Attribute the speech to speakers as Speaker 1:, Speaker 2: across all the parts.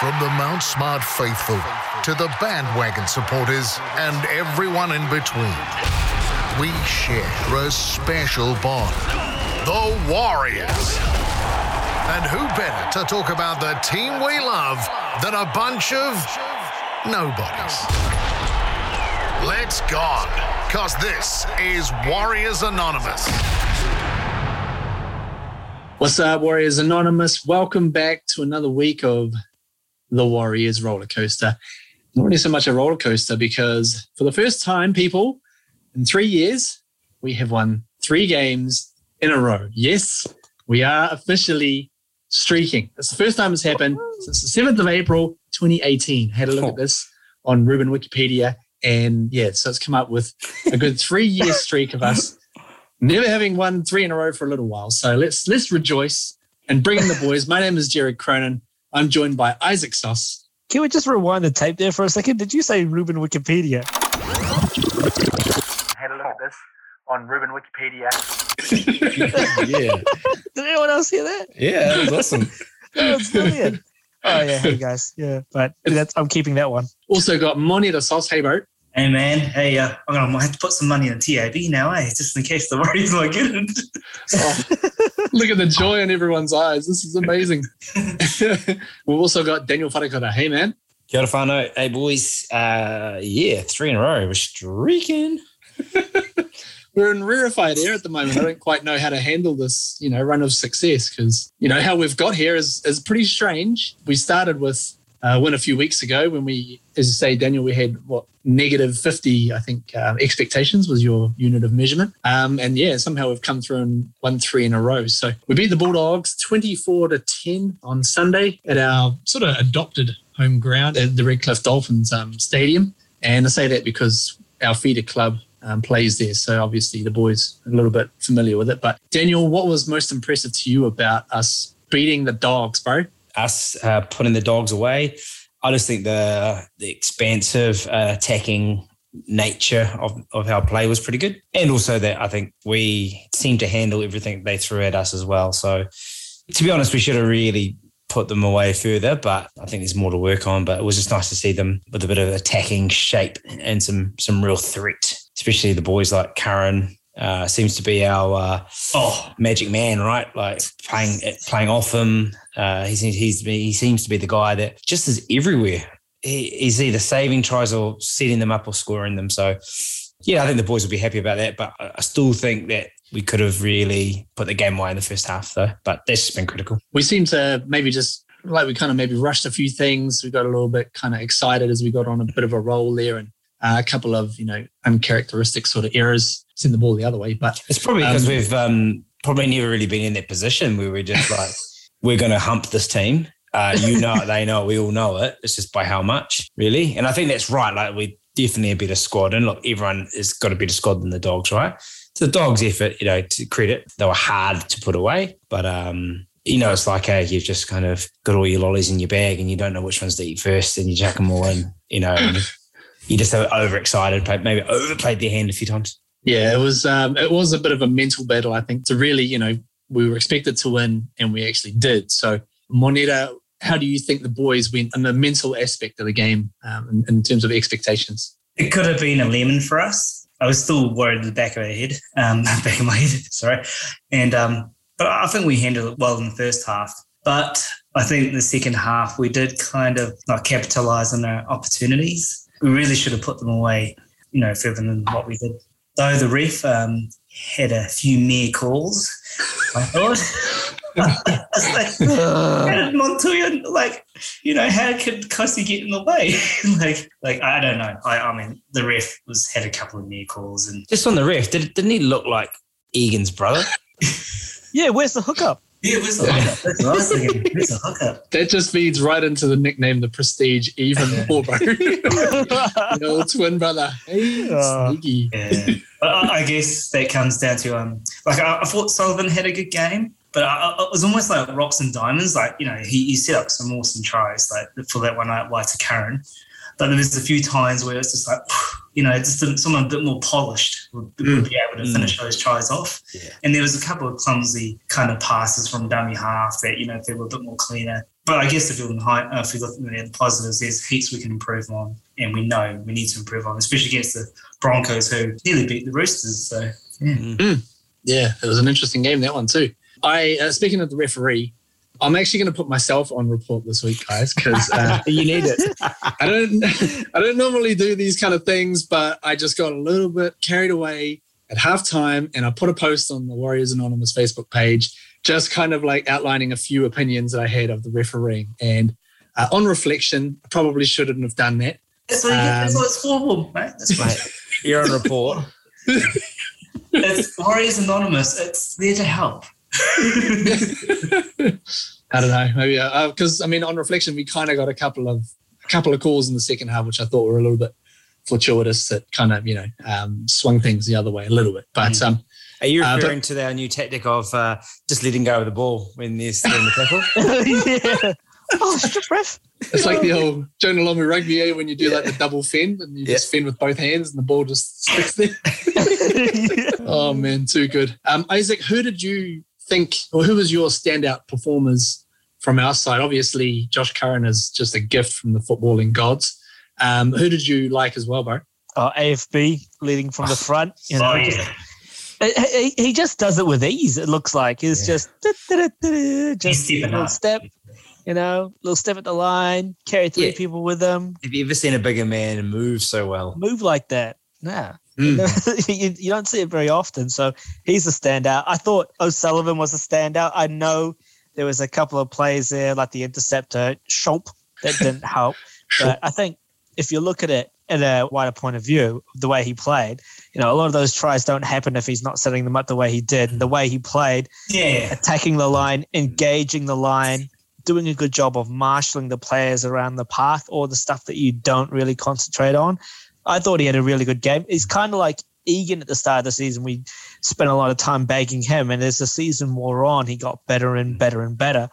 Speaker 1: From the Mount Smart faithful to the bandwagon supporters and everyone in between, we share a special bond. The Warriors. And who better to talk about the team we love than a bunch of nobodies? Let's go, because this is Warriors Anonymous.
Speaker 2: What's up, Warriors Anonymous? Welcome back to another week of the Warriors roller coaster. Not really so much a roller coaster because for the first time, people, in three years, we have won three games in a row. Yes, we are officially streaking. It's the first time it's happened since the 7th of April, 2018. I had a look at this on Ruben Wikipedia. And yeah, so it's come up with a good three year streak of us never having won three in a row for a little while. So let's let's rejoice and bring in the boys. My name is Jared Cronin. I'm joined by Isaac Sauce.
Speaker 3: Can we just rewind the tape there for a second? Did you say Ruben Wikipedia?
Speaker 2: Had a look at this on Ruben Wikipedia.
Speaker 4: yeah.
Speaker 3: Did anyone else hear that?
Speaker 4: Yeah, that was awesome.
Speaker 3: That was brilliant. Oh yeah, hey guys, yeah, but that's I'm keeping that one.
Speaker 2: Also got Moni the Sauce. Hey, bro.
Speaker 5: Hey man, hey, uh, I'm gonna have to put some money on TAB now, eh? Just in case the Warriors might get it.
Speaker 2: Oh, look at the joy in everyone's eyes. This is amazing. We've also got Daniel Farakota. Hey, man.
Speaker 4: Kia ora whanau. Hey, boys. Uh, yeah, three in a row. We're streaking.
Speaker 2: We're in rarefied air at the moment. I don't quite know how to handle this, you know, run of success because, you know, how we've got here is, is pretty strange. We started with a win a few weeks ago when we, as you say, Daniel, we had what, negative 50, I think, um, expectations was your unit of measurement. Um, and yeah, somehow we've come through and won three in a row. So we beat the Bulldogs 24 to 10 on Sunday at our sort of adopted home ground at the Redcliffe Dolphins um, Stadium. And I say that because our feeder club um, plays there. So obviously the boys are a little bit familiar with it. But Daniel, what was most impressive to you about us beating the dogs, bro?
Speaker 4: Us uh, putting the dogs away. I just think the the expansive uh, attacking nature of, of our play was pretty good. And also that I think we seemed to handle everything they threw at us as well. So to be honest, we should have really put them away further, but I think there's more to work on. But it was just nice to see them with a bit of attacking shape and some some real threat, especially the boys like Curran. Uh, seems to be our uh,
Speaker 5: Oh,
Speaker 4: magic man, right? Like playing playing off him. Uh, he seems he's he seems to be the guy that just is everywhere. He, he's either saving tries or setting them up or scoring them. So yeah, I think the boys will be happy about that. But I I still think that we could have really put the game away in the first half, though. But that's just been critical.
Speaker 2: we seem to maybe just like we kind of maybe rushed a few things. We got a little bit kind of excited as we got on a bit of a roll there, and uh, a couple of you know uncharacteristic sort of errors. Send the ball the other way, but
Speaker 4: It's probably because
Speaker 2: Um,
Speaker 4: we've um, probably never really been in that position where we're just like, we're going to hump this team. Uh, you know it, they know it, we all know it. It's just by how much, really. And I think that's right. Like, we definitely a better squad. And look, everyone has got a better squad than the dogs, right? So the dogs' effort, you know, to credit, they were hard to put away. But, um, you know, it's like, hey, you've just kind of got all your lollies in your bag and you don't know which ones to eat first and you jack them all in, you know, you just have overexcited, maybe overplayed their hand a few times.
Speaker 2: yeah, it was um, it was a bit of a mental battle. I think to really you know we were expected to win and we actually did. So Moneta, how do you think the boys went in the mental aspect of the game um, in, in terms of expectations?
Speaker 5: it could have been a lemon for us. I was still worried in the back of my head, um, back of my head, sorry. And um, but I think we handled it well in the first half. But I think the second half we did kind of not capitalize on our opportunities. We really should have put them away, you know, further than what we did. Though the ref um, had a few mere calls, I thought. I was like, how did Montoya like you know how could Kosi get in the way like like I don't know I, I mean the ref was had a couple of near calls and
Speaker 4: Just on the ref, did, didn't he look like Egan's brother?
Speaker 3: Yeah, where's the hookup?
Speaker 5: Yeah it was a hookup? That's what I was thinking it's a hookup?
Speaker 2: That just feeds right into the nickname, the Prestige, even more, bro. the old twin brother. Hey,
Speaker 3: Uh,
Speaker 2: sneaky.
Speaker 5: yeah. But I, I guess that comes down to um like I, I thought Sullivan had a good game but I, I, it was almost like rocks and diamonds. Like you know he, he set up some awesome tries like for that one night wide to Curran but there was a few times where it's just like you know just someone a bit more polished would, would be able to finish those tries off
Speaker 4: Yeah.
Speaker 5: And there was a couple of clumsy kind of passes from dummy half that, you know, if they were a bit more cleaner, but I guess if you're high, uh, if you look at the positives, there's heaps we can improve on, and we know we need to improve on, especially against the Broncos who nearly beat the Roosters. So yeah,
Speaker 2: mm. yeah, it was an interesting game that one too. I uh, speaking of the referee, I'm actually going to put myself on report this week, guys, because uh,
Speaker 3: you need it.
Speaker 2: I don't, I don't normally do these kind of things, but I just got a little bit carried away at halftime, and I put a post on the Warriors Anonymous Facebook page, just kind of like outlining a few opinions that I had of the refereeing. And uh, on reflection, I probably shouldn't have done that.
Speaker 5: That's what, um, that's what it's for, mate. That's
Speaker 4: right. You're on report.
Speaker 5: it's Warriors Anonymous. It's there to help.
Speaker 2: I don't know, maybe because uh, I mean, on reflection, we kind of got a couple of a couple of calls in the second half, which I thought were a little bit fortuitous that kind of you know um, swung things the other way a little bit. But mm. um,
Speaker 4: are you referring uh, but, to our new tactic of uh, just letting go of the ball when there's in the
Speaker 3: tackle? yeah. Oh, strip ref.
Speaker 2: It's like the old Jonah Lomu rugby eh, when you do yeah. like the double fend and you yeah. just fend with both hands and the ball just sticks there. yeah. Oh man, too good. Um, Isaac, who did you think, or who was your standout performers from our side? Obviously, Josh Curran is just a gift from the footballing gods. Um, who did you like as well, bro?
Speaker 3: Uh, AFB leading from the front. You know, oh, yeah. just, he, he just does it with ease. It looks like it's yeah. just just a little step, you know, little step at the line, carry three yeah. people with him.
Speaker 4: Have you ever seen a bigger man move so well?
Speaker 3: Move like that? Nah. Mm. you, you, don't see it very often. So he's a standout. I thought O'Sullivan was a standout. I know there was a couple of plays there, like the interceptor, Schoupp, that didn't help. but I think if you look at it in a wider point of view, the way he played, you know, a lot of those tries don't happen if he's not setting them up the way he did. And the way he played,
Speaker 5: yeah,
Speaker 3: attacking the line, engaging the line, doing a good job of marshalling the players around the path or the stuff that you don't really concentrate on. I thought he had a really good game. He's kind of like Egan at the start of the season. We spent a lot of time bagging him, and as the season wore on, he got better and better and better.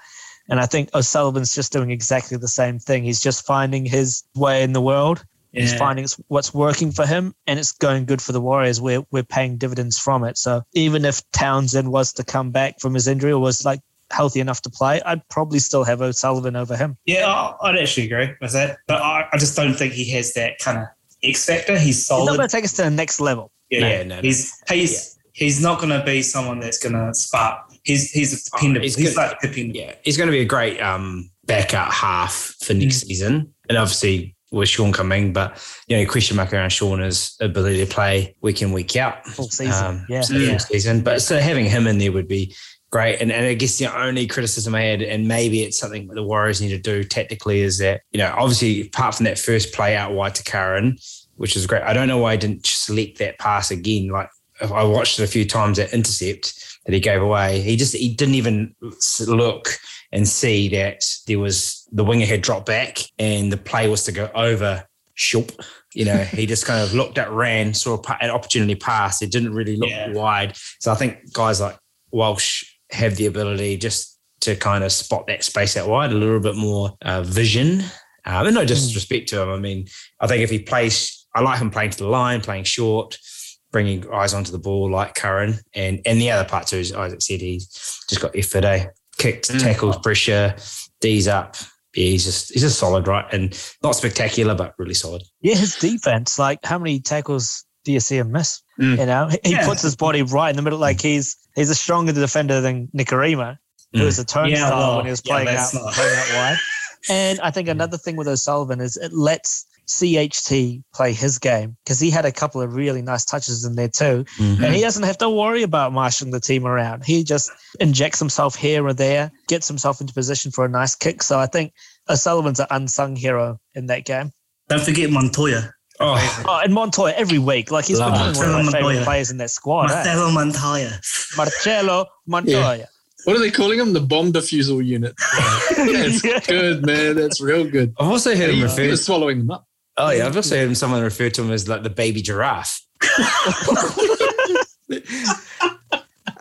Speaker 3: And I think O'Sullivan's just doing exactly the same thing. He's just finding his way in the world. Yeah. He's finding what's working for him, and it's going good for the Warriors. We're we're paying dividends from it. So even if Townsend was to come back from his injury or was like healthy enough to play, I'd probably still have O'Sullivan over him.
Speaker 5: Yeah, I'd actually agree with that. But I, I just don't think he has that kind of X factor. He's solid. He's
Speaker 3: not going to take us to the next level.
Speaker 5: Yeah, no, yeah, no, he's he's yeah. he's not going to be someone that's going to spark. He's he's dependable. Oh, he's, he's like dependable.
Speaker 4: Yeah, he's going to be a great um, backup half for next mm. season, and obviously with Shaun coming, but you know, question mark around Shaun's ability to play week in week out,
Speaker 3: full season, um, yeah,
Speaker 4: full
Speaker 3: yeah.
Speaker 4: season. But so having him in there would be great. And, and I guess the only criticism I had, and maybe it's something the Warriors need to do tactically, is that you know, obviously apart from that first play out wide to Curran, which is great. I don't know why I didn't select that pass again. Like I watched it a few times at intercept that he gave away. He just he didn't even look and see that there was the winger had dropped back and the play was to go over Schoupp. You know, he just kind of looked at, ran, saw an opportunity pass. It didn't really look yeah. wide. So I think guys like Walsh have the ability just to kind of spot that space out wide, a little bit more uh, vision. Um, and no disrespect to him. I mean, I think if he plays I like him playing to the line, playing short, bringing eyes onto the ball like Curran. And and the other part too, as Isaac said, he's just got effort, eh? Kicks, mm. tackles, pressure, D's up. Yeah, he's just he's just solid, right? And not spectacular, but really solid.
Speaker 3: Yeah, his defense, like how many tackles do you see him miss? Mm. You know, he yeah. puts his body right in the middle. Like he's he's a stronger defender than Nikorima, who mm. was a turnstile yeah, well, when he was playing yeah, out playing out wide. And I think another thing with O'Sullivan is it lets CHT play his game because he had a couple of really nice touches in there too. Mm-hmm. And he doesn't have to worry about marshalling the team around. He just injects himself here or there, gets himself into position for a nice kick. So I think O'Sullivan's an unsung hero in that game.
Speaker 5: Don't forget Montoya.
Speaker 3: Oh. oh, and Montoya every week. Like he's Love one of my favorite players in that squad.
Speaker 5: Marcelo eh? Montoya.
Speaker 3: Marcelo Montoya. Yeah.
Speaker 2: What are they calling him? The bomb defusal unit. That's yeah. good, man. That's real good.
Speaker 4: I've also heard him refer
Speaker 2: to swallowing them up.
Speaker 4: Oh yeah, I've also heard someone refer to him as like the baby giraffe.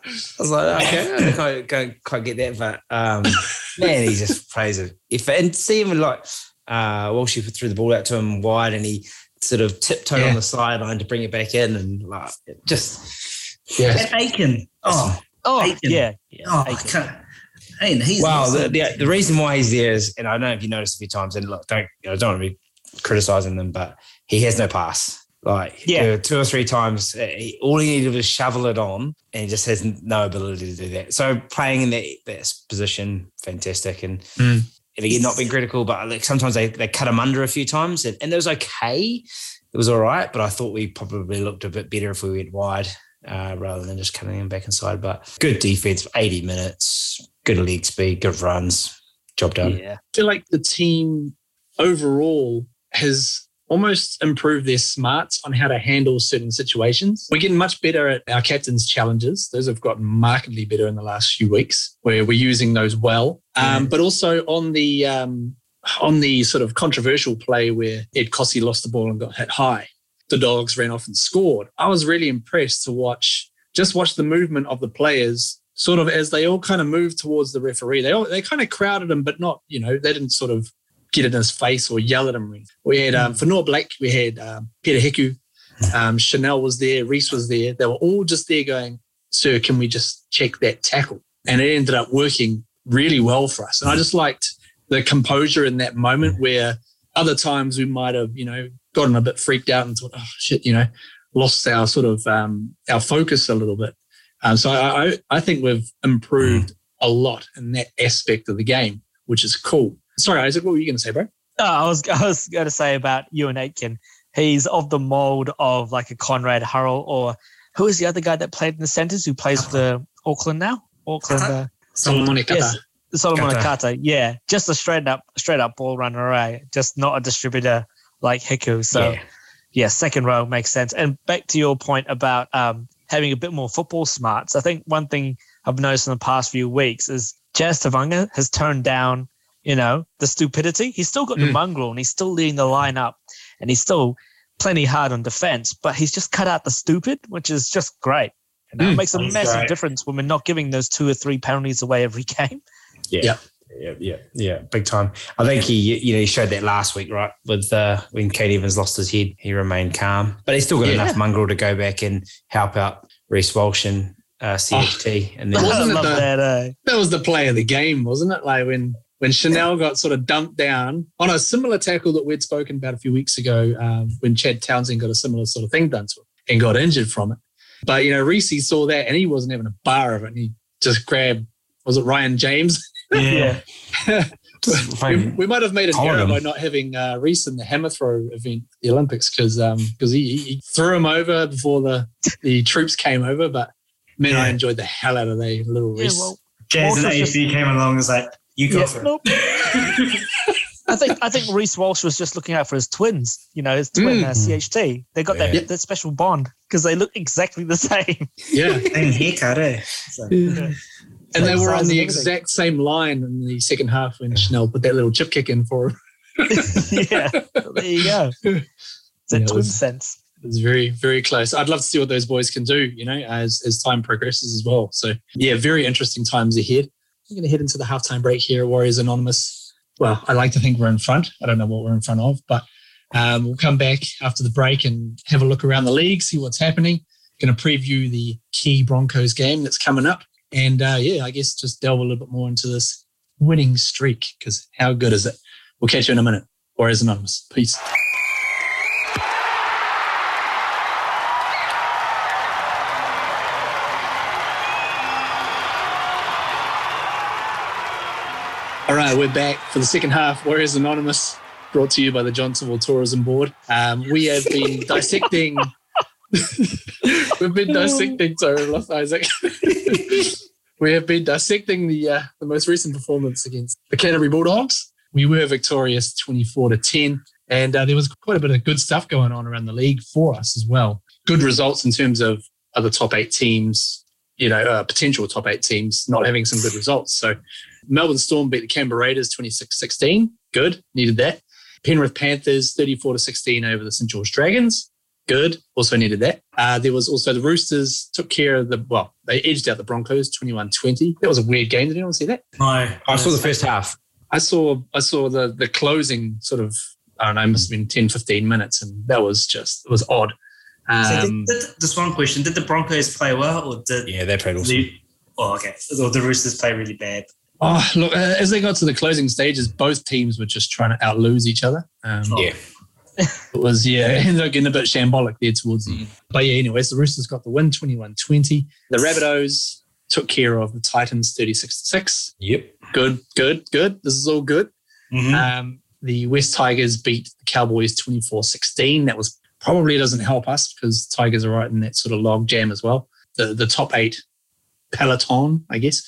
Speaker 4: I was like, okay, I can't, can't, can't get that, but um, man, he just plays it. If and see him like uh, Walshy threw the ball out to him wide, and he sort of tiptoed yeah. on the sideline to bring it back in, and like just
Speaker 5: yeah, Aitken. Oh,
Speaker 3: oh, Aitken. yeah, yeah.
Speaker 5: Oh, Aitken. Hey, he's
Speaker 4: Well, the, the, the reason why he's there is, and I don't know if you noticed a few times, and look, don't you know, don't want to be criticizing them, but he has no pass. Like,
Speaker 3: Yeah.
Speaker 4: two or three times, he, all he needed was shovel it on, and he just has no ability to do that. So playing in that, that position, fantastic, and
Speaker 2: Mm.
Speaker 4: and again, not being critical, but like sometimes they, they cut him under a few times, and, and it was okay. It was all right, but I thought we probably looked a bit better if we went wide uh, rather than just cutting him back inside. But good defense, 80 minutes, good leg speed, good runs, job done.
Speaker 3: Yeah.
Speaker 2: I feel like the team overall has almost improved their smarts on how to handle certain situations. We're getting much better at our captain's challenges. Those have gotten markedly better in the last few weeks, where we're using those well. Um, But also on the um, on the sort of controversial play where Ed Kosi lost the ball and got hit high, the dogs ran off and scored. I was really impressed to watch just watch the movement of the players sort of as they all kind of moved towards the referee. They all, they kind of crowded him, but not, you know, they didn't sort of get in his face or yell at him. We had um, Fonua-Blake, we had um, Peter Hiku, um, Chanel was there, Reece was there. They were all just there going, "Sir, can we just check that tackle?" And it ended up working really well for us. And I just liked the composure in that moment where other times we might have, you know, gotten a bit freaked out and thought, "Oh shit," you know, lost our sort of um, our focus a little bit. Um, so I, I, I think we've improved a lot in that aspect of the game, which is cool. Sorry, Isaac, what were you going to say, bro?
Speaker 3: Oh, I was I was going to say about Euan Aitken. He's of the mold of like a Conrad Hurrell or who is the other guy that played in the centres who plays for the Auckland now? Auckland, uh,
Speaker 2: Solomon Ekata.
Speaker 3: yes, Solomon
Speaker 4: Kata.
Speaker 3: Akata. Yeah, just a straight up straight up ball runner, right? Just not a distributor like Hiku. So
Speaker 4: Yeah.
Speaker 3: yeah, second row makes sense. And back to your point about um, having a bit more football smarts, I think one thing I've noticed in the past few weeks is Jazz Tevaga has turned down, you know, the stupidity. He's still got the
Speaker 2: Mm.
Speaker 3: mongrel and he's still leading the line up and he's still plenty hard on defense, but he's just cut out the stupid, which is just great. And that
Speaker 2: Mm,
Speaker 3: makes a
Speaker 5: that's
Speaker 3: massive
Speaker 5: great.
Speaker 3: difference when we're not giving those two or three penalties away every game.
Speaker 4: Yeah.
Speaker 2: Yeah.
Speaker 4: Yeah, yeah, yeah, big time. I think he, you know, he showed that last week, right? With uh, when Kane Evans lost his head, he remained calm, but he's still got
Speaker 2: Yeah.
Speaker 4: enough mongrel to go back and help out Reece Walsh and uh, CHT. and then
Speaker 2: Wasn't
Speaker 3: I
Speaker 2: it
Speaker 3: love
Speaker 2: the-
Speaker 3: that. Uh,
Speaker 2: That was the play of the game, wasn't it? Like when when Chanel got sort of dumped down on a similar tackle that we'd spoken about a few weeks ago, um, when Chad Townsend got a similar sort of thing done to him and got injured from it. But you know, Reece saw that and he wasn't having a bar of it, and he just grabbed was it Ryan James?
Speaker 5: yeah.
Speaker 2: we, we might have made an
Speaker 4: Colin
Speaker 2: error
Speaker 4: him.
Speaker 2: by not having uh, Reece in the hammer throw event, the Olympics, because because he, he threw him over before the the troops came over. But man, I enjoyed the hell out of the little Reece.
Speaker 3: yeah,
Speaker 2: Reece.
Speaker 3: well,
Speaker 5: Jazz and
Speaker 3: Walsh was
Speaker 5: AFB came along and was like, you go
Speaker 3: Yeah,
Speaker 5: for
Speaker 3: nope.
Speaker 5: it.
Speaker 3: I think I think Reece Walsh was just looking out for his twins. You know, his twin
Speaker 2: Mm.
Speaker 3: uh, CHT. They got
Speaker 4: Yeah.
Speaker 3: that, that special bond because they look exactly the same.
Speaker 2: yeah.
Speaker 5: Same haircut, eh? So,
Speaker 2: And they were on the exact same line in the second half when Chanel put that little chip kick in for him.
Speaker 3: yeah, there you go. It's a
Speaker 2: Yeah, it was-
Speaker 3: sense.
Speaker 2: It was very, very close. I'd love to see what those boys can do, you know, as as time progresses as well. So yeah, very interesting times ahead. We're going to head into the halftime break here Warriors Anonymous. Well, I like to think we're in front. I don't know what we're in front of, but um, we'll come back after the break and have a look around the league, see what's happening. Going to preview the key Broncos game that's coming up, and uh, yeah, I guess just delve a little bit more into this winning streak because how good is it? We'll catch you in a minute. Warriors Anonymous. Peace. Right, we're back for the second half. Warriors Anonymous, brought to you by the Johnsonville Tourism Board. Um, we have been dissecting. we've been dissecting. Sorry, I lost Isaac. we have been dissecting the uh, the most recent performance against the Canterbury Bulldogs. We were victorious, twenty four to ten, and uh, there was quite a bit of good stuff going on around the league for us as well. Good results in terms of other top eight teams, you know, uh, potential top eight teams not having some good results. So Melbourne Storm beat the Canberra Raiders 26-16. Good, needed that. Penrith Panthers 34 to 16 over the St George Dragons. Good, also needed that. Uh, there was also the Roosters took care of the well, they edged out the Broncos 21-20. That was a weird game. Did anyone see that?
Speaker 5: no.
Speaker 4: I saw the first half.
Speaker 2: I saw I saw the the closing sort of I don't know, it must have been 10, 15 minutes, and that was just it was odd.
Speaker 5: So
Speaker 2: Um,
Speaker 5: did, did, just one question: Did the Broncos play well, or did
Speaker 4: Yeah, they played awesome.
Speaker 5: the? Oh, okay. Or the Roosters play really bad?
Speaker 2: Oh, look, uh, as they got to the closing stages, both teams were just trying to outlose each other. Um,
Speaker 4: Yeah.
Speaker 2: It was, yeah, it ended up getting a bit shambolic there towards the end. But yeah, anyways, the Roosters got the win 21 20. The Rabbitohs took care of the Titans 36 6.
Speaker 4: Yep.
Speaker 2: Good, good, good. This is all good.
Speaker 5: Mhm.
Speaker 2: Um, the West Tigers beat the Cowboys 24 16. That was probably doesn't help us because Tigers are right in that sort of log jam as well. The, the top eight peloton, I guess.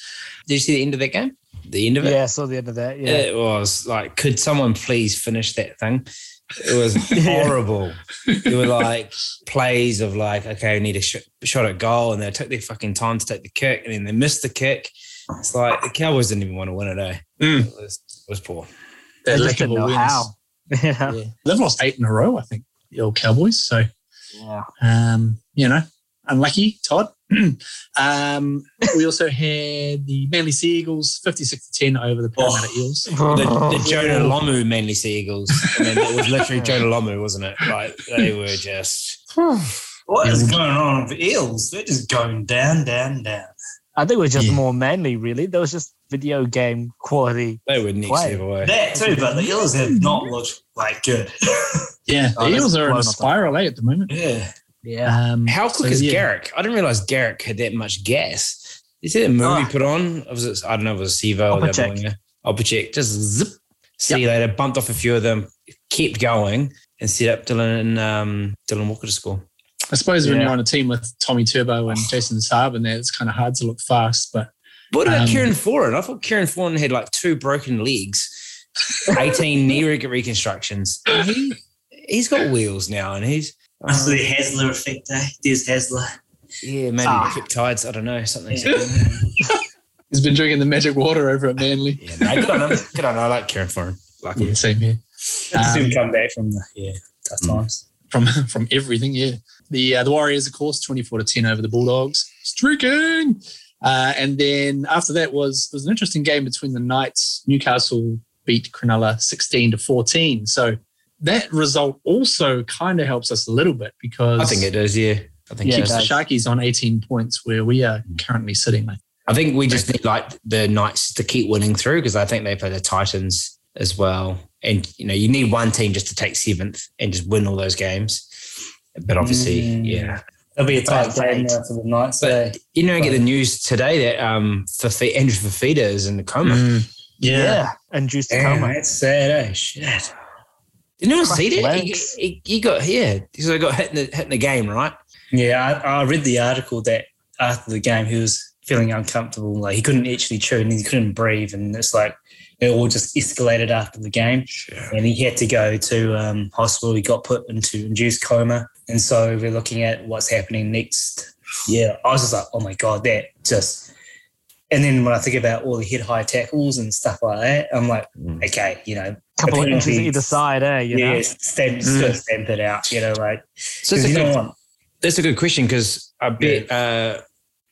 Speaker 4: Did you see the end of that game? The end of it?
Speaker 3: Yeah, I saw the end of that. Yeah.
Speaker 4: It was like, could someone please finish that thing? It was horrible. there were like plays of like, okay, we need a sh- shot at goal, and they took their fucking time to take the kick, and then they missed the kick. It's like the Cowboys didn't even want to win it. Eh?
Speaker 2: Mm.
Speaker 4: It, was, it was poor.
Speaker 3: They
Speaker 2: Their
Speaker 3: just
Speaker 2: lack of
Speaker 3: didn't know
Speaker 2: wins.
Speaker 3: how. Yeah.
Speaker 2: Yeah. They've lost eight in a row, I think, the old Cowboys. So,
Speaker 3: yeah.
Speaker 2: um, you know, unlucky, Todd. um, we also had the Manly Sea Eagles 56 to 10 over the Parramatta Eels.
Speaker 4: The, the Jonah Lomu Manly Sea Eagles. I mean, it was literally Jonah Lomu, wasn't it? Like they were just.
Speaker 5: What is going on with eels? They're just going down, down, down.
Speaker 3: I think it was just
Speaker 2: Yeah.
Speaker 3: more manly, really. There was just video game quality.
Speaker 4: They were next
Speaker 3: Why?
Speaker 4: level. eh?
Speaker 5: That too, but the eels have not looked like good.
Speaker 2: Yeah,
Speaker 3: Oh,
Speaker 2: the
Speaker 3: that's
Speaker 2: Eels are in a spiral eh, at the moment.
Speaker 5: yeah.
Speaker 3: Yeah.
Speaker 2: Um,
Speaker 4: How quick
Speaker 2: so,
Speaker 4: is
Speaker 2: yeah.
Speaker 4: Garrick? I didn't realize Garrick had that much gas. You see that movie
Speaker 3: Oh.
Speaker 4: put on? Was it, I don't know, if it was Sevo or the other
Speaker 3: Opacek.
Speaker 4: winger? Opacek. Just zip. See you later. Bumped off a few of them, kept going, and set up Dylan and um, Dylan Walker to score.
Speaker 2: I suppose when you're on a team with Tommy Turbo and Jason Saab and there, it's kind of hard to look fast. But
Speaker 4: What about
Speaker 2: Um,
Speaker 4: Kieran Foran? I thought Kieran Foran had like two broken legs, 18 knee reconstructions. He, he's got wheels now, and he's.
Speaker 5: That's the Hasler effect, eh? There's Hasler.
Speaker 4: Yeah, maybe
Speaker 3: Ah.
Speaker 4: peptides. I don't know. Something.
Speaker 2: he's been drinking the magic water over at Manly.
Speaker 4: Yeah, no, good on him. Good on him. I like Kieran Foran. Like him.
Speaker 2: Yeah, same here.
Speaker 5: Good to see
Speaker 2: Um,
Speaker 5: him come back from the yeah tough
Speaker 4: Mm.
Speaker 5: times.
Speaker 2: from from everything. Yeah, the uh, the Warriors, of course, twenty four to ten over the Bulldogs, streaking. Uh, and then after that was was an interesting game between the Knights. Newcastle beat Cronulla sixteen to fourteen. So that result also kind of helps us a little bit because
Speaker 4: I think it does. Yeah, I think
Speaker 3: Yeah,
Speaker 4: so.
Speaker 2: keeps the. Sharkies on eighteen points where we are currently sitting.
Speaker 4: I think we just need like the Knights to keep winning through because I think they play the Titans as well. And you know, you need one team just to take seventh and just win all those games. But obviously,
Speaker 5: Mm.
Speaker 4: yeah.
Speaker 5: It'll be a tight game now for the Knights.
Speaker 4: But
Speaker 5: eh?
Speaker 4: you know, I get the news today that um Fafi- Andrew Fifita is in the coma.
Speaker 2: Mm,
Speaker 3: Yeah. And Juice
Speaker 5: Damn,
Speaker 3: coma.
Speaker 5: that's sad, eh? Shit.
Speaker 4: Did anyone see that? He, he, he got yeah, he got hit in the hit in the game, right?
Speaker 5: Yeah, I, I read the article that after the game he was feeling uncomfortable, like he couldn't actually chew and he couldn't breathe, and it's like it all just escalated after the game,
Speaker 4: Sure.
Speaker 5: and he had to go to um, hospital. He got put into induced coma, and so we're looking at what's happening next. Yeah, I was just like, oh my god, that just. And then when I think about all the hit high tackles and stuff like that, I'm like,
Speaker 4: Mm.
Speaker 5: okay, you know, a
Speaker 3: couple of inches either side, eh? You
Speaker 5: yeah,
Speaker 3: know?
Speaker 5: stamp,
Speaker 2: Mm.
Speaker 5: stamp it out, you know, like
Speaker 4: So it's a good-
Speaker 5: don't want
Speaker 4: That's a good question because I bet uh,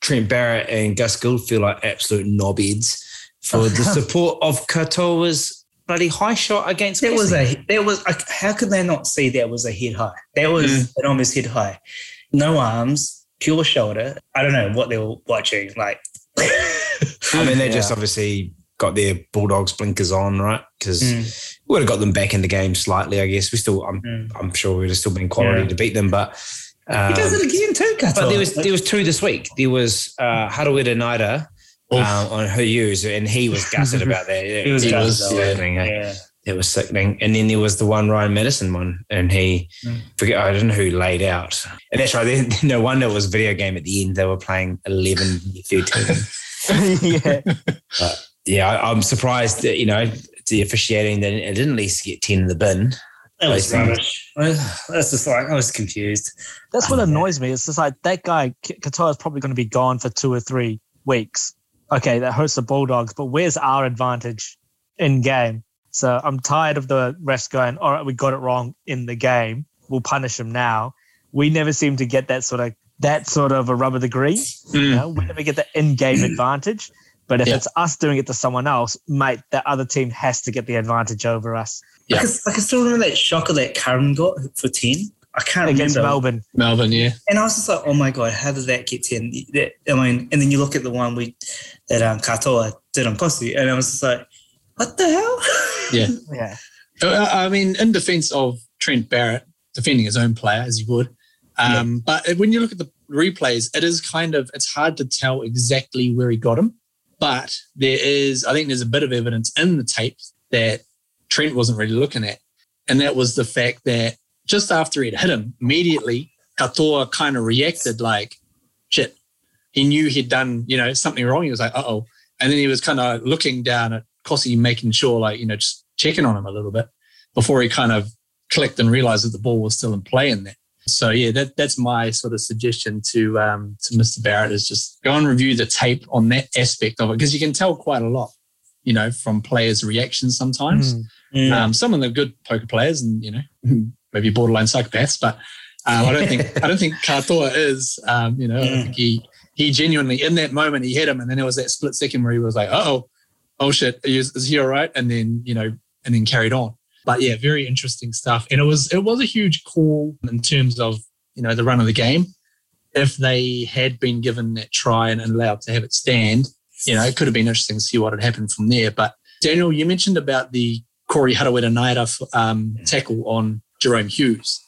Speaker 4: Trent Barrett and Gus Gould feel like absolute knobheads for the support of Katoa's bloody high shot against.
Speaker 5: That was a that was a, how could they not see that was a head high? That was
Speaker 2: Mm.
Speaker 5: an almost head high. No arms, pure shoulder. I don't know what they were watching. Like
Speaker 4: I mean, they
Speaker 3: Yeah.
Speaker 4: just obviously got their Bulldogs blinkers on, right? Because
Speaker 5: Mm.
Speaker 4: we would have got them back in the game slightly, I guess. We still, I'm,
Speaker 5: Mm.
Speaker 4: I'm sure we'd have still been quality
Speaker 5: Yeah.
Speaker 4: to beat them, but. Um,
Speaker 5: he does it again too, Kato.
Speaker 4: but there was there was two this week. There was uh, Harawira-Naera
Speaker 2: Oof.
Speaker 4: uh, on her use, and he was gutted about that.
Speaker 5: He was
Speaker 2: He was,
Speaker 5: though.
Speaker 2: yeah.
Speaker 4: sickening, eh?
Speaker 5: yeah.
Speaker 4: It was sickening. And then there was the one Ryan Madison one, and he
Speaker 5: Mm.
Speaker 4: forget I don't know who laid out. And that's right. Then, no wonder it was a video game at the end. They were playing 11 13.
Speaker 3: yeah.
Speaker 4: Uh, yeah, I, I'm surprised that you know the officiating that it didn't at least get 10 in the bin.
Speaker 5: That was
Speaker 4: Basically.
Speaker 5: rubbish. That's just like I was confused.
Speaker 3: That's what uh, annoys me. It's just like that guy, K- Katoa, is probably going to be gone for two or three weeks. Okay, that hurts the Bulldogs, but where's our advantage in game? So I'm tired of the refs going, all right, we got it wrong in the game. We'll punish them now. We never seem to get that sort of that sort of a rubber degree. You
Speaker 2: Mm.
Speaker 3: know, we never get the in-game advantage. But if
Speaker 2: Yeah.
Speaker 3: it's us doing it to someone else, mate, that other team has to get the advantage over us.
Speaker 2: Yeah.
Speaker 5: I, can, I can still remember that shocker that Curran got for ten. I can't
Speaker 3: Against
Speaker 5: remember.
Speaker 3: Melbourne.
Speaker 2: Melbourne, yeah.
Speaker 5: And I was just like, oh my god, how did that get ten? That, I mean, and then you look at the one we that um, Katoa did on Kosi. And I was just like, what the hell?
Speaker 2: Yeah.
Speaker 3: Yeah.
Speaker 2: Uh, I mean, in defense of Trent Barrett, defending his own player as he would. Um, But when you look at the replays, it is kind of, it's hard to tell exactly where he got him. But there is, I think there's a bit of evidence in the tape that Trent wasn't really looking at. And that was the fact that just after he'd hit him, immediately Katoa kind of reacted like, shit. He knew he'd done, you know, something wrong. He was like, uh oh. And then he was kind of looking down at Kosi, making sure, like, you know, just checking on him a little bit before he kind of clicked and realized that the ball was still in play in there. So yeah, that that's my sort of suggestion to um, to Mr. Barrett is just go and review the tape on that aspect of it because you can tell quite a lot, you know, from players' reactions sometimes.
Speaker 3: Mm.
Speaker 5: Mm.
Speaker 2: Um, some of them are good poker players and you know maybe borderline psychopaths, but um, I don't think I don't think Katoa is. Um, you know, I think he he genuinely in that moment he hit him, and then there was that split second where he was like, "Oh, oh shit, is, is he all right?" And then you know, and then carried on. But yeah, very interesting stuff, and it was it was a huge call in terms of you know the run of the game. If they had been given that try and allowed to have it stand, you know, it could have been interesting to see what had happened from there. But Daniel, you mentioned about the Corey Harawira-Naera um, tackle on Jahrome Hughes.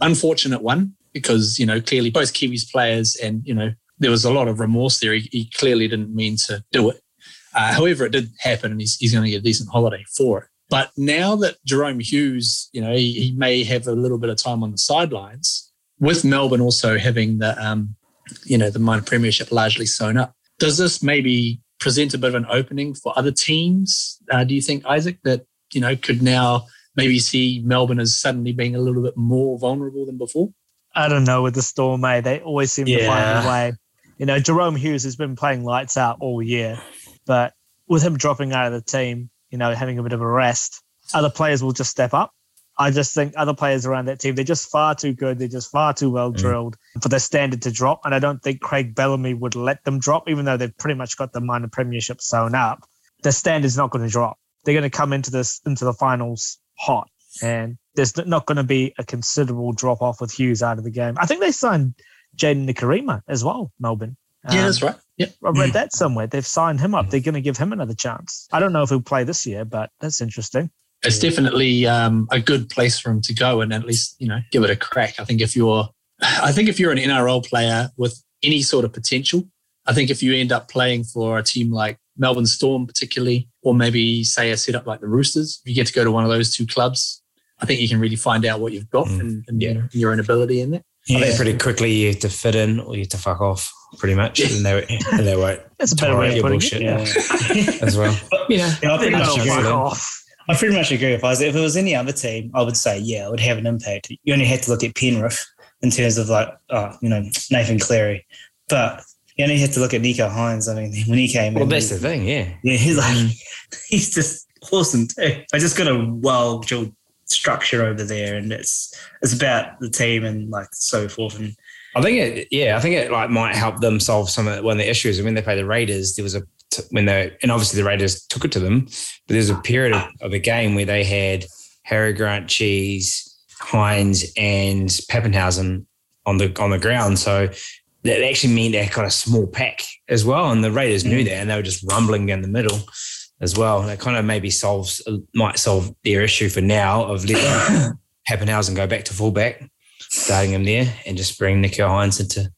Speaker 2: Unfortunate one because, you know, clearly both Kiwis players and, you know, there was a lot of remorse there. He, he clearly didn't mean to do it. Uh, however, it did happen and he's, he's going to get a decent holiday for it. But now that Jahrome Hughes, you know, he, he may have a little bit of time on the sidelines with Melbourne also having the, um, you know, the minor premiership largely sewn up. Does this maybe present a bit of an opening for other teams? Uh, do you think, Isaac, that, you know, could now maybe see Melbourne as suddenly being a little bit more vulnerable than before?
Speaker 3: I don't know with the Storm, mate. They always seem to find a way. You know, Jahrome Hughes has been playing lights out all year, but with him dropping out of the team, you know, having a bit of a rest, other players will just step up. I just think other players around that team, they're just far too good. They're just far too well drilled for their standard to drop. And I don't think Craig Bellamy would let them drop, even though they've pretty much got the minor premiership sewn up. The standard's not going to drop. They're going to come into this into the finals hot. And there's not going to be a considerable drop off with Hughes out of the game. I think they signed Jayden Nikorima as well, Melbourne.
Speaker 2: yeah,
Speaker 3: Um,
Speaker 2: that's right. Yeah.
Speaker 3: I read that somewhere. They've signed him up. They're going to give him another chance. I don't know if he'll play this year, but that's interesting.
Speaker 2: It's definitely um, a good place for him to go and at least, you know, give it a crack. I think if you're, I think if you're an NRL player with any sort of potential, I think if you end up playing for a team like Melbourne Storm, particularly, or maybe say a setup like the Roosters, if you get to go to one of those two clubs, I think you can really find out what you've got
Speaker 4: Mm.
Speaker 2: and, and
Speaker 4: Yeah.
Speaker 2: your, your own ability in there.
Speaker 4: I think pretty quickly you have to fit in or you have to fuck off, pretty much.
Speaker 2: Yeah.
Speaker 4: And they, and they won't
Speaker 3: That's a better way of putting
Speaker 4: your
Speaker 3: it.
Speaker 4: bullshit
Speaker 3: Yeah.
Speaker 4: as well. You know,
Speaker 5: Yeah, I pretty much
Speaker 4: That's
Speaker 3: fuck off.
Speaker 5: I pretty much agree with Isaac. If it was any other team, I would say, yeah, it would have an impact. You only had to look at Penrith in terms of like, oh, you know, Nathan Cleary. But you only had to look at Nicho Hynes. I mean, when he came
Speaker 4: well,
Speaker 5: in,
Speaker 4: that's
Speaker 5: he-
Speaker 4: the thing, yeah.
Speaker 5: yeah, he's like, mm. he's just awesome too. I just got a well drilled structure over there, and it's it's about the team and like so forth. And
Speaker 4: I think it, yeah, I think it like might help them solve some of one of the issues. And when they play the Raiders, there was a t- when they and obviously the Raiders took it to them, but there's a period of, of a game where they had Harry Grant, Cheese, Hynes, and Papenhuyzen on the on the ground. So that actually meant they got a small pack as well, and the Raiders knew mm. that, and they were just rumbling down the middle as well. And that kind of maybe solves might solve their issue for now of letting Papenhuyzen go back to fullback starting him there and just bring Nicho Hynes into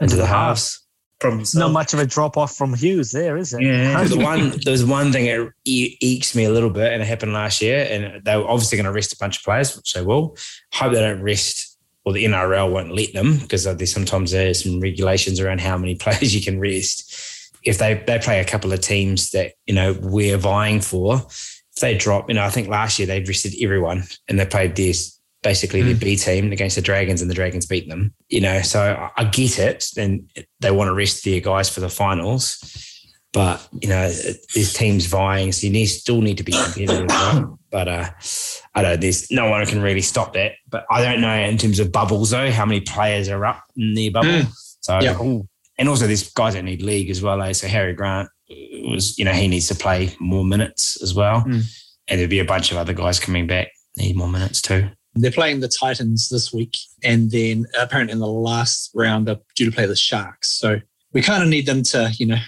Speaker 4: into the ah, halves.
Speaker 5: problems.
Speaker 3: Not much of a drop off from Hughes there, is it?
Speaker 5: Yeah.
Speaker 4: The one there's one thing that e- ekes me a little bit, and it happened last year, and they were obviously going to rest a bunch of players, which they will. Hope they don't rest, or the NRL won't let them because there's sometimes there's some regulations around how many players you can rest. If they they play a couple of teams that you know we're vying for, if they drop, you know, I think last year they rested everyone and they played this basically their B team against the Dragons and the Dragons beat them. You know, so I- I get it. And they want to rest their guys for the finals. But, you know, there's teams vying, so you need, still need to be competitive. right? But uh, I don't know, there's no one can really stop that. But I don't know in terms of bubbles, though, how many players are up in their bubble.
Speaker 2: Mm.
Speaker 4: So,
Speaker 2: Yeah.
Speaker 4: ooh. and also there's guys that need league as well. Eh? So Harry Grant was, you know, he needs to play more minutes as well.
Speaker 2: Mm.
Speaker 4: And there'd be a bunch of other guys coming back, need more minutes too.
Speaker 2: They're playing the Titans this week, and then apparently in the last round, they're due to play the Sharks. So we kind of need them to, you know,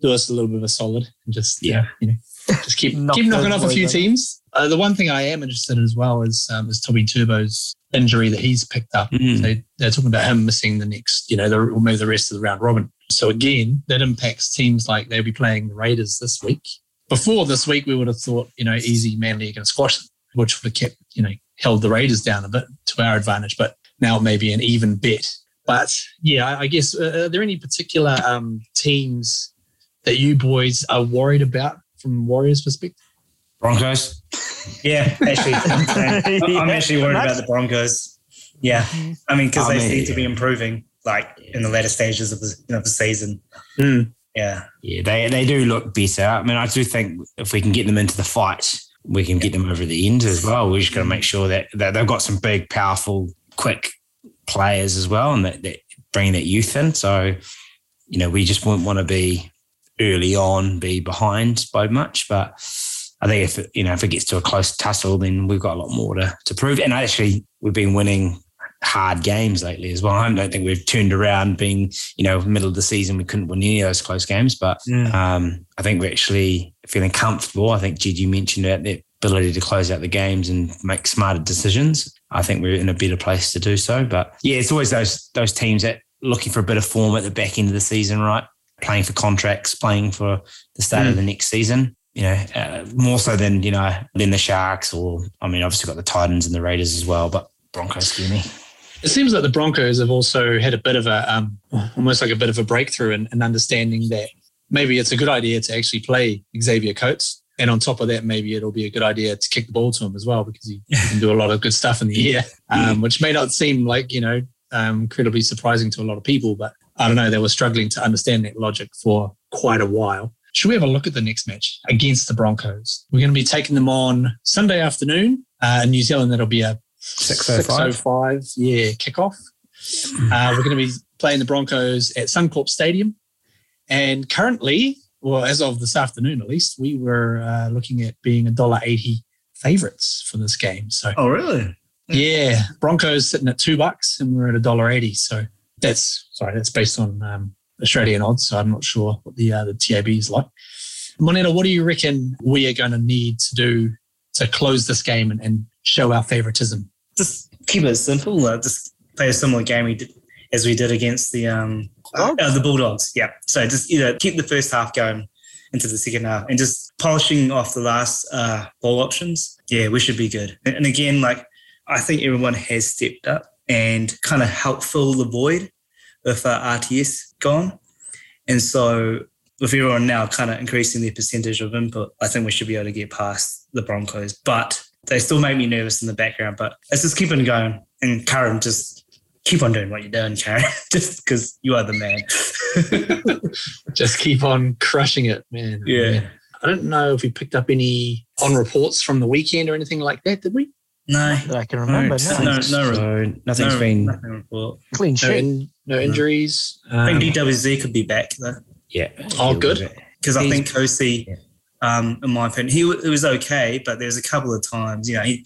Speaker 2: do us a little bit of a solid and just
Speaker 4: Yeah.
Speaker 2: you know just keep keep knocking off a few teams. Uh, the one thing I am interested in as well is um, is Tommy Turbo's injury that he's picked up.
Speaker 4: Mm.
Speaker 2: They, they're talking about him missing the next, you know, the, or maybe the rest of the round robin. So again, that impacts teams like they'll be playing the Raiders this week. Before this week, we would have thought, you know, easy Manly against squash which would have kept, you know, held the Raiders down a bit to our advantage. But now it may be an even bet. But yeah, I, I guess uh, are there any particular um, teams that you boys are worried about from Warriors' perspective?
Speaker 4: Broncos.
Speaker 5: Yeah, actually, I'm, I'm actually worried about the Broncos. Yeah, I mean, because
Speaker 4: I
Speaker 5: they
Speaker 4: mean,
Speaker 5: seem to be improving, like in the later stages of the, of the season.
Speaker 2: Hmm.
Speaker 5: Yeah,
Speaker 4: Yeah, they they do look better. I mean, I do think if we can get them into the fight, we can get them over the end as well. We're just going to make sure that, that they've got some big, powerful, quick players as well, and that, that bring that youth in. So, you know, we just wouldn't want to be early on, be behind by much. But I think if it, you know if it gets to a close tussle, then we've got a lot more to to prove. And actually, we've been winning hard games lately as well. I don't think we've turned around being, you know, middle of the season, we couldn't win any of those close games. But um, I think we're actually feeling comfortable. I think Gigi mentioned about the ability to close out the games and make smarter decisions. I think we're in a better place to do so. But yeah, it's always those those teams that looking for a bit of form at the back end of the season, right? Playing for contracts, playing for the start of the next season. You know, uh, more so than you know than the Sharks, or I mean, obviously got the Titans and the Raiders as well, but Broncos scare me.
Speaker 2: It seems like the Broncos have also had a bit of a, um, almost like a bit of a breakthrough in, in understanding that maybe it's a good idea to actually play Xavier Coates. And on top of that, maybe it'll be a good idea to kick the ball to him as well because he, he can do a lot of good stuff in the air, um, which may not seem like, you know, um, incredibly surprising to a lot of people. But I don't know, they were struggling to understand that logic for quite a while. Should we have a look at the next match against the Broncos? We're going to be taking them on Sunday afternoon uh, in New Zealand. That'll be a
Speaker 4: 6:05.
Speaker 2: 6:05, yeah, kickoff. Uh, we're going to be playing the Broncos at Suncorp Stadium. And currently, well, as of this afternoon at least, we were uh, looking at being a dollar eighty favourites for this game. So,
Speaker 5: Oh, really?
Speaker 2: yeah, Broncos sitting at two bucks and we're at a dollar eighty. So that's, sorry, that's based on um, Australian odds. So I'm not sure what the, uh, the TAB is like. Moneta, what do you reckon we are going to need to do to close this game and, and show our favouritism?
Speaker 5: Just keep it simple. Uh, just play a similar game we did, as we did against the um uh, the Bulldogs. Yeah. So just you know keep the first half going into the second half and just polishing off the last uh, ball options. Yeah, we should be good. And, and again, like I think everyone has stepped up and kind of helped fill the void with uh, RTS gone. And so with everyone now kind of increasing their percentage of input, I think we should be able to get past the Broncos. But they still make me nervous in the background. But let's just keep on going. And Curran, just keep on doing what you're doing, Curran, just because you are the man.
Speaker 2: just keep on crushing it, man.
Speaker 5: Yeah.
Speaker 2: Man. I don't know if we picked up any on reports from the weekend or anything like that, did we?
Speaker 5: No.
Speaker 3: that I can remember.
Speaker 5: No,
Speaker 3: No,
Speaker 5: no, no,
Speaker 4: so nothing's
Speaker 5: no,
Speaker 4: been
Speaker 5: nothing report.
Speaker 3: Clean
Speaker 2: No,
Speaker 3: sheet.
Speaker 2: in, no injuries.
Speaker 5: I think
Speaker 2: Um,
Speaker 5: DWZ could be back though,
Speaker 4: yeah.
Speaker 2: Oh, good.
Speaker 5: because I think Kosi,
Speaker 4: Yeah.
Speaker 5: um, in my opinion, he wa- it was okay, but there's a couple of times, you know, he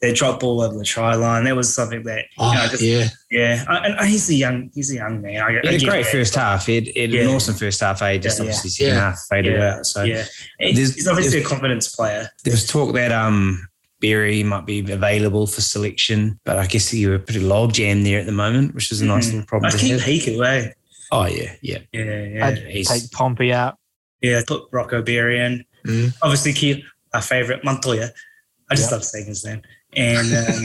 Speaker 5: they drop ball over the try line. That was something that,
Speaker 2: oh,
Speaker 5: you know, just,
Speaker 2: yeah.
Speaker 5: yeah, and he's a young, he's a young man. I,
Speaker 4: He had a great
Speaker 5: that.
Speaker 4: first half. He had, he had
Speaker 5: Yeah.
Speaker 4: an awesome first half. Eh? Just
Speaker 5: Yeah, yeah.
Speaker 4: obviously second
Speaker 2: Yeah.
Speaker 4: half faded
Speaker 5: Yeah.
Speaker 4: out. So
Speaker 5: yeah,
Speaker 4: There's-
Speaker 5: he's obviously a confidence player.
Speaker 4: there was talk that um Berry might be available for selection, but I guess you were pretty log jam there at the moment, which is a nice
Speaker 5: Mhm.
Speaker 4: little problem
Speaker 5: I
Speaker 4: to
Speaker 5: keep
Speaker 4: have.
Speaker 5: Hiku, eh?
Speaker 4: Oh yeah, yeah.
Speaker 5: Yeah, yeah,
Speaker 3: I'd
Speaker 4: he's-
Speaker 3: take Pompey out.
Speaker 5: yeah. Put Rocco Berry in.
Speaker 2: Mhm.
Speaker 5: Obviously, keep our favorite Montoya. I just
Speaker 3: Yeah.
Speaker 5: love saying his name. And um,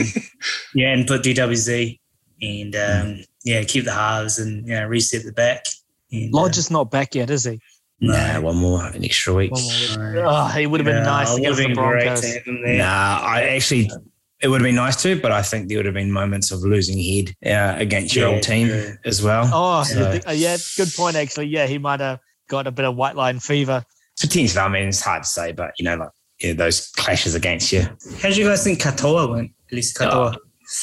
Speaker 5: yeah, and put DWZ and um, yeah, keep the halves and yeah, reset the back. And, uh,
Speaker 3: is not back yet, is he?
Speaker 5: no.
Speaker 4: Nah, one more, an extra week.
Speaker 3: One more week. Oh, he would have been
Speaker 5: Yeah,
Speaker 3: nice
Speaker 5: it
Speaker 3: against
Speaker 5: would've
Speaker 3: the Broncos.
Speaker 5: to have him there.
Speaker 4: Nah, I actually, it would have been nice to, but I think there would have been moments of losing head uh, against your
Speaker 5: Yeah,
Speaker 4: old team
Speaker 5: true.
Speaker 4: as well.
Speaker 3: Oh,
Speaker 4: So-
Speaker 3: you think- uh, yeah, good point. Actually, yeah, he might have got a bit of white line fever.
Speaker 4: Potentially, I mean, it's hard to say, but you know, like yeah, those clashes against you.
Speaker 5: How do you guys think Katoa went? At least Katoa.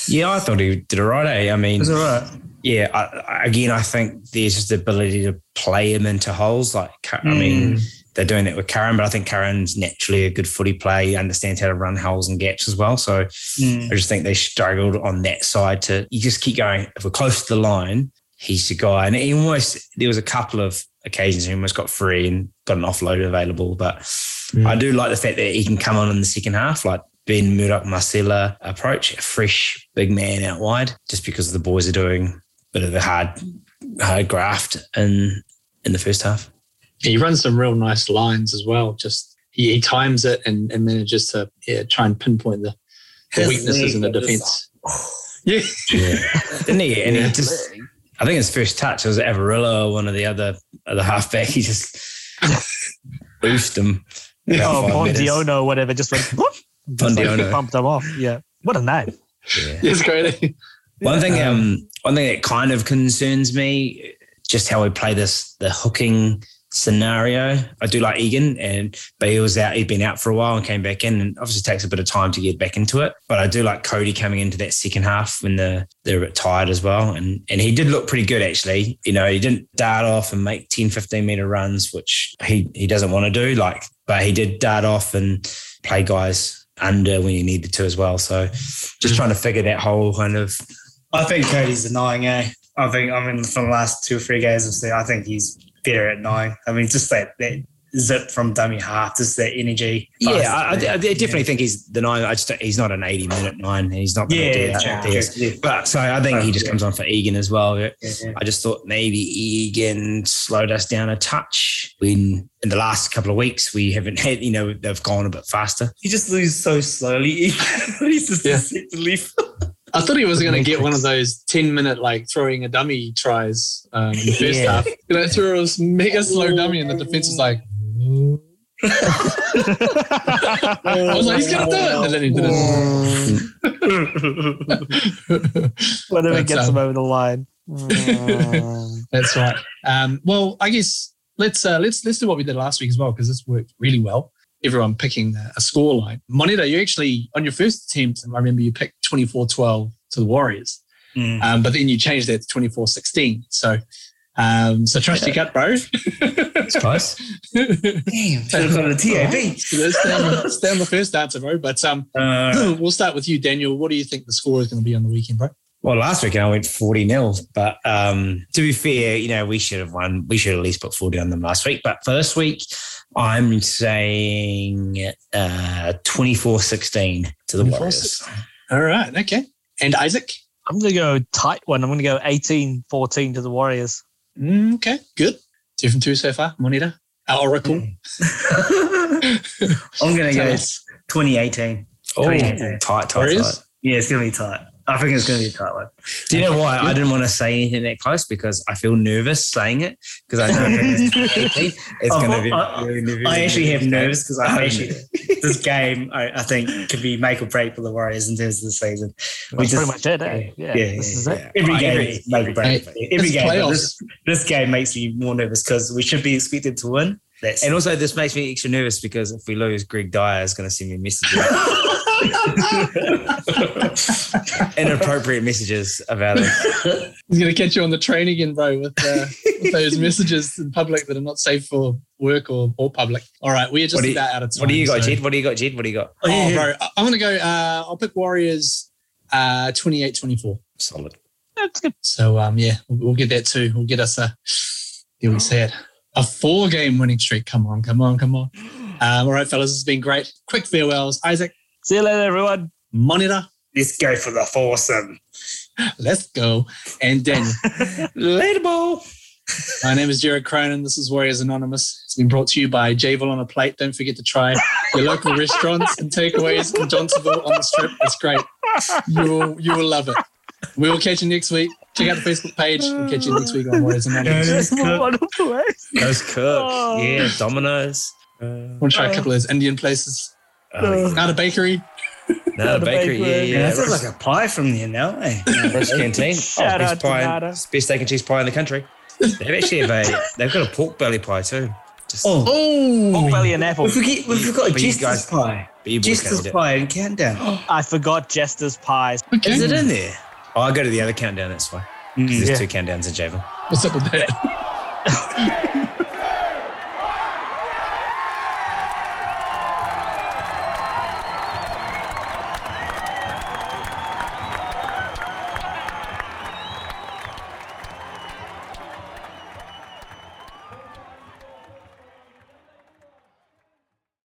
Speaker 4: Yeah, I thought he did all right. Eh? I mean,
Speaker 5: was all right.
Speaker 4: yeah, I, again, I think there's just the ability to play him into holes. Like, I mean, they're doing that with Curran, but I think Curran's naturally a good footy player. He understands how to run holes and gaps as well. So
Speaker 5: Mm.
Speaker 4: I just think they struggled on that side to, you just keep going. If we're close to the line, he's the guy. And he almost there was a couple of occasions he almost got free and got an offload available. But
Speaker 2: Mm.
Speaker 4: I do like the fact that he can come on in the second half, like Ben Murdoch-Masila approach, a fresh big man out wide, just because the boys are doing a bit of the hard hard graft in in the first half.
Speaker 2: He runs some real nice lines as well. Just he, he times it and, and manages to yeah, try and pinpoint the, the weaknesses in the
Speaker 5: leg was
Speaker 2: defense. Yeah.
Speaker 4: Yeah. Didn't he? And
Speaker 2: Yeah.
Speaker 4: he just I think his first touch was Averillo or one of the other other halfback. He just boosted him. About
Speaker 3: Oh,
Speaker 4: five.
Speaker 3: Bondiono or whatever just went whoop, just like
Speaker 4: Bondiono.
Speaker 3: bumped them off. Yeah. What a name.
Speaker 4: Yeah.
Speaker 2: It's great.
Speaker 4: One thing, um, one thing that kind of concerns me, just how we play this the hooking scenario. I do like Egan, and but he was out. He'd been out for a while and came back in, and obviously takes a bit of time to get back into it. But I do like Cody coming into that second half when the they're a bit tired as well, and and he did look pretty good actually. You know, he didn't dart off and make 10, 15 meter runs, which he he doesn't want to do. Like, but he did dart off and play guys under when he needed to as well. So just trying to figure that whole kind of
Speaker 5: I think Cody's annoying, eh? I think, I mean, from the last two or three games I've seen, I think he's better at nine. I mean, just that, that zip from dummy half, just that energy.
Speaker 4: Yeah, I, I, I definitely think he's the nine. I just he's not an eighty minute nine. He's not going to do
Speaker 5: Yeah,
Speaker 4: that.
Speaker 5: true,
Speaker 4: there.
Speaker 5: true, yeah.
Speaker 4: But so I think he just comes on for Egan as well.
Speaker 5: Yeah, yeah.
Speaker 4: I just thought maybe Egan slowed us down a touch. When in the last couple of weeks we haven't had, you know, they've gone a bit faster.
Speaker 5: He just loses so slowly. he's just
Speaker 2: Yeah.
Speaker 5: set to leave.
Speaker 2: I thought he was going to get one of those 10 minute, like throwing a dummy tries um, in the first
Speaker 4: Yeah.
Speaker 2: half. You know, threw this mega slow dummy, and the defense was like, I was like, he's going to do it. And then he didn't.
Speaker 3: Whatever
Speaker 2: But,
Speaker 3: gets
Speaker 2: um,
Speaker 3: them over the line.
Speaker 2: That's right. Um, well, I guess let's uh, let's let's do what we did last week as well because this worked really well. Everyone picking a score line. Moneta, you actually on your first attempt, I remember you picked 24-12 to the Warriors,
Speaker 5: Mm.
Speaker 2: um, but then you changed that to 24-16. So, um, so trust your gut, bro.
Speaker 4: It's close.
Speaker 5: Damn, should have got a TAB.
Speaker 2: So let's stay on, the, stay on the first answer, bro. But um,
Speaker 5: Uh,
Speaker 2: we'll start with you, Daniel. What do you think the score is going to be on the weekend, bro?
Speaker 4: Well, last week I went 40 nil, but um, to be fair, you know, we should have won. We should at least put 40 on them last week. But for this week, I'm saying uh, 24 16 to the
Speaker 2: 24-16.
Speaker 4: Warriors.
Speaker 2: All right, okay. And Isaac.
Speaker 3: I'm going to go tight one. I'm going to go 18 14 to the Warriors.
Speaker 2: Mm, okay, good. Two from two so far. Moneta, our Oracle.
Speaker 5: I'm going to go 2018.
Speaker 4: Oh, tight, tight, tight.
Speaker 2: Warriors?
Speaker 5: Yeah, it's going to be tight. I think it's going to be a tight one.
Speaker 4: Do you know why I didn't want to say anything that close? Because I feel nervous saying it because I know if it's 18, it's going to be.
Speaker 5: I-
Speaker 4: really nervous.
Speaker 5: I actually have nerves because I
Speaker 4: Um,
Speaker 5: actually this game I, I think could be make or break for the Warriors in terms of the season. We just-
Speaker 3: pretty much it, eh? Yeah,
Speaker 5: yeah,
Speaker 3: this is it.
Speaker 5: Every
Speaker 4: Oh,
Speaker 5: game
Speaker 4: every-
Speaker 5: is make or break.
Speaker 2: Hey,
Speaker 5: Every game. This, this game makes me more nervous because we should be expected to win. That's
Speaker 4: And also, this makes me extra nervous because if we lose, Greg Dyer is going to send me messages, inappropriate messages about it.
Speaker 2: He's going to catch you on the train again, bro, with, uh, with those messages in public that are not safe for work or, or public. All right, we're just
Speaker 4: you-
Speaker 2: about out of time.
Speaker 4: What do you got,
Speaker 2: so-
Speaker 4: Jed? What do you got, Jed? What do you got?
Speaker 5: Oh, yeah,
Speaker 2: Oh, bro, I- I'm going to go, uh, I'll pick Warriors uh, 28 24.
Speaker 4: Solid.
Speaker 3: That's good.
Speaker 2: So, um, yeah, we'll, we'll get that too. We'll get us a, here we say it, a four game winning streak. Come on, come on, come on. Um, all right, fellas, it's been great. Quick farewells. Isaac,
Speaker 3: See you later, everyone.
Speaker 2: Moneta,
Speaker 5: Let's go for the foursome.
Speaker 2: let's go. And then
Speaker 4: Later, ball.
Speaker 2: My name is Jared Cronin. This is Warriors Anonymous. It's been brought to you by Javel on a plate. Don't forget to try your local restaurants and takeaways in Johnsonville on the strip. It's great. You will, you will love it. We will catch you next week. Check out the Facebook page. We'll catch you next week on Warriors Anonymous.
Speaker 5: Yes, cook.
Speaker 3: Wonderful?
Speaker 4: Those cook.
Speaker 3: Oh.
Speaker 4: Yeah, Domino's. Uh,
Speaker 2: Want to try a couple of those Indian places.
Speaker 4: Oh,
Speaker 2: Not a bakery.
Speaker 4: no,
Speaker 3: the
Speaker 4: bakery. Yeah,
Speaker 3: bakery.
Speaker 4: yeah.
Speaker 5: Yeah, that sounds like a pie from there now, eh?
Speaker 4: Roast canteen.
Speaker 3: Shout
Speaker 4: oh,
Speaker 3: out
Speaker 4: best
Speaker 3: to
Speaker 4: pie,
Speaker 3: Nada.
Speaker 4: best steak and cheese pie in the country. They've actually have a. They've got a pork belly pie too. Just
Speaker 5: Oh,
Speaker 2: Oh,
Speaker 3: Pork belly and apple.
Speaker 5: we forget we forgot
Speaker 4: But you
Speaker 5: Jester's pie.
Speaker 4: but you boys can't
Speaker 5: Jester's pie and countdown.
Speaker 3: I forgot Jester's pies.
Speaker 2: okay.
Speaker 4: Is it in there? Oh, I go to the other countdown. That's why. 'Cause
Speaker 5: Mm.
Speaker 4: There's
Speaker 3: Yeah.
Speaker 4: two countdowns in Javel.
Speaker 2: What's up with that?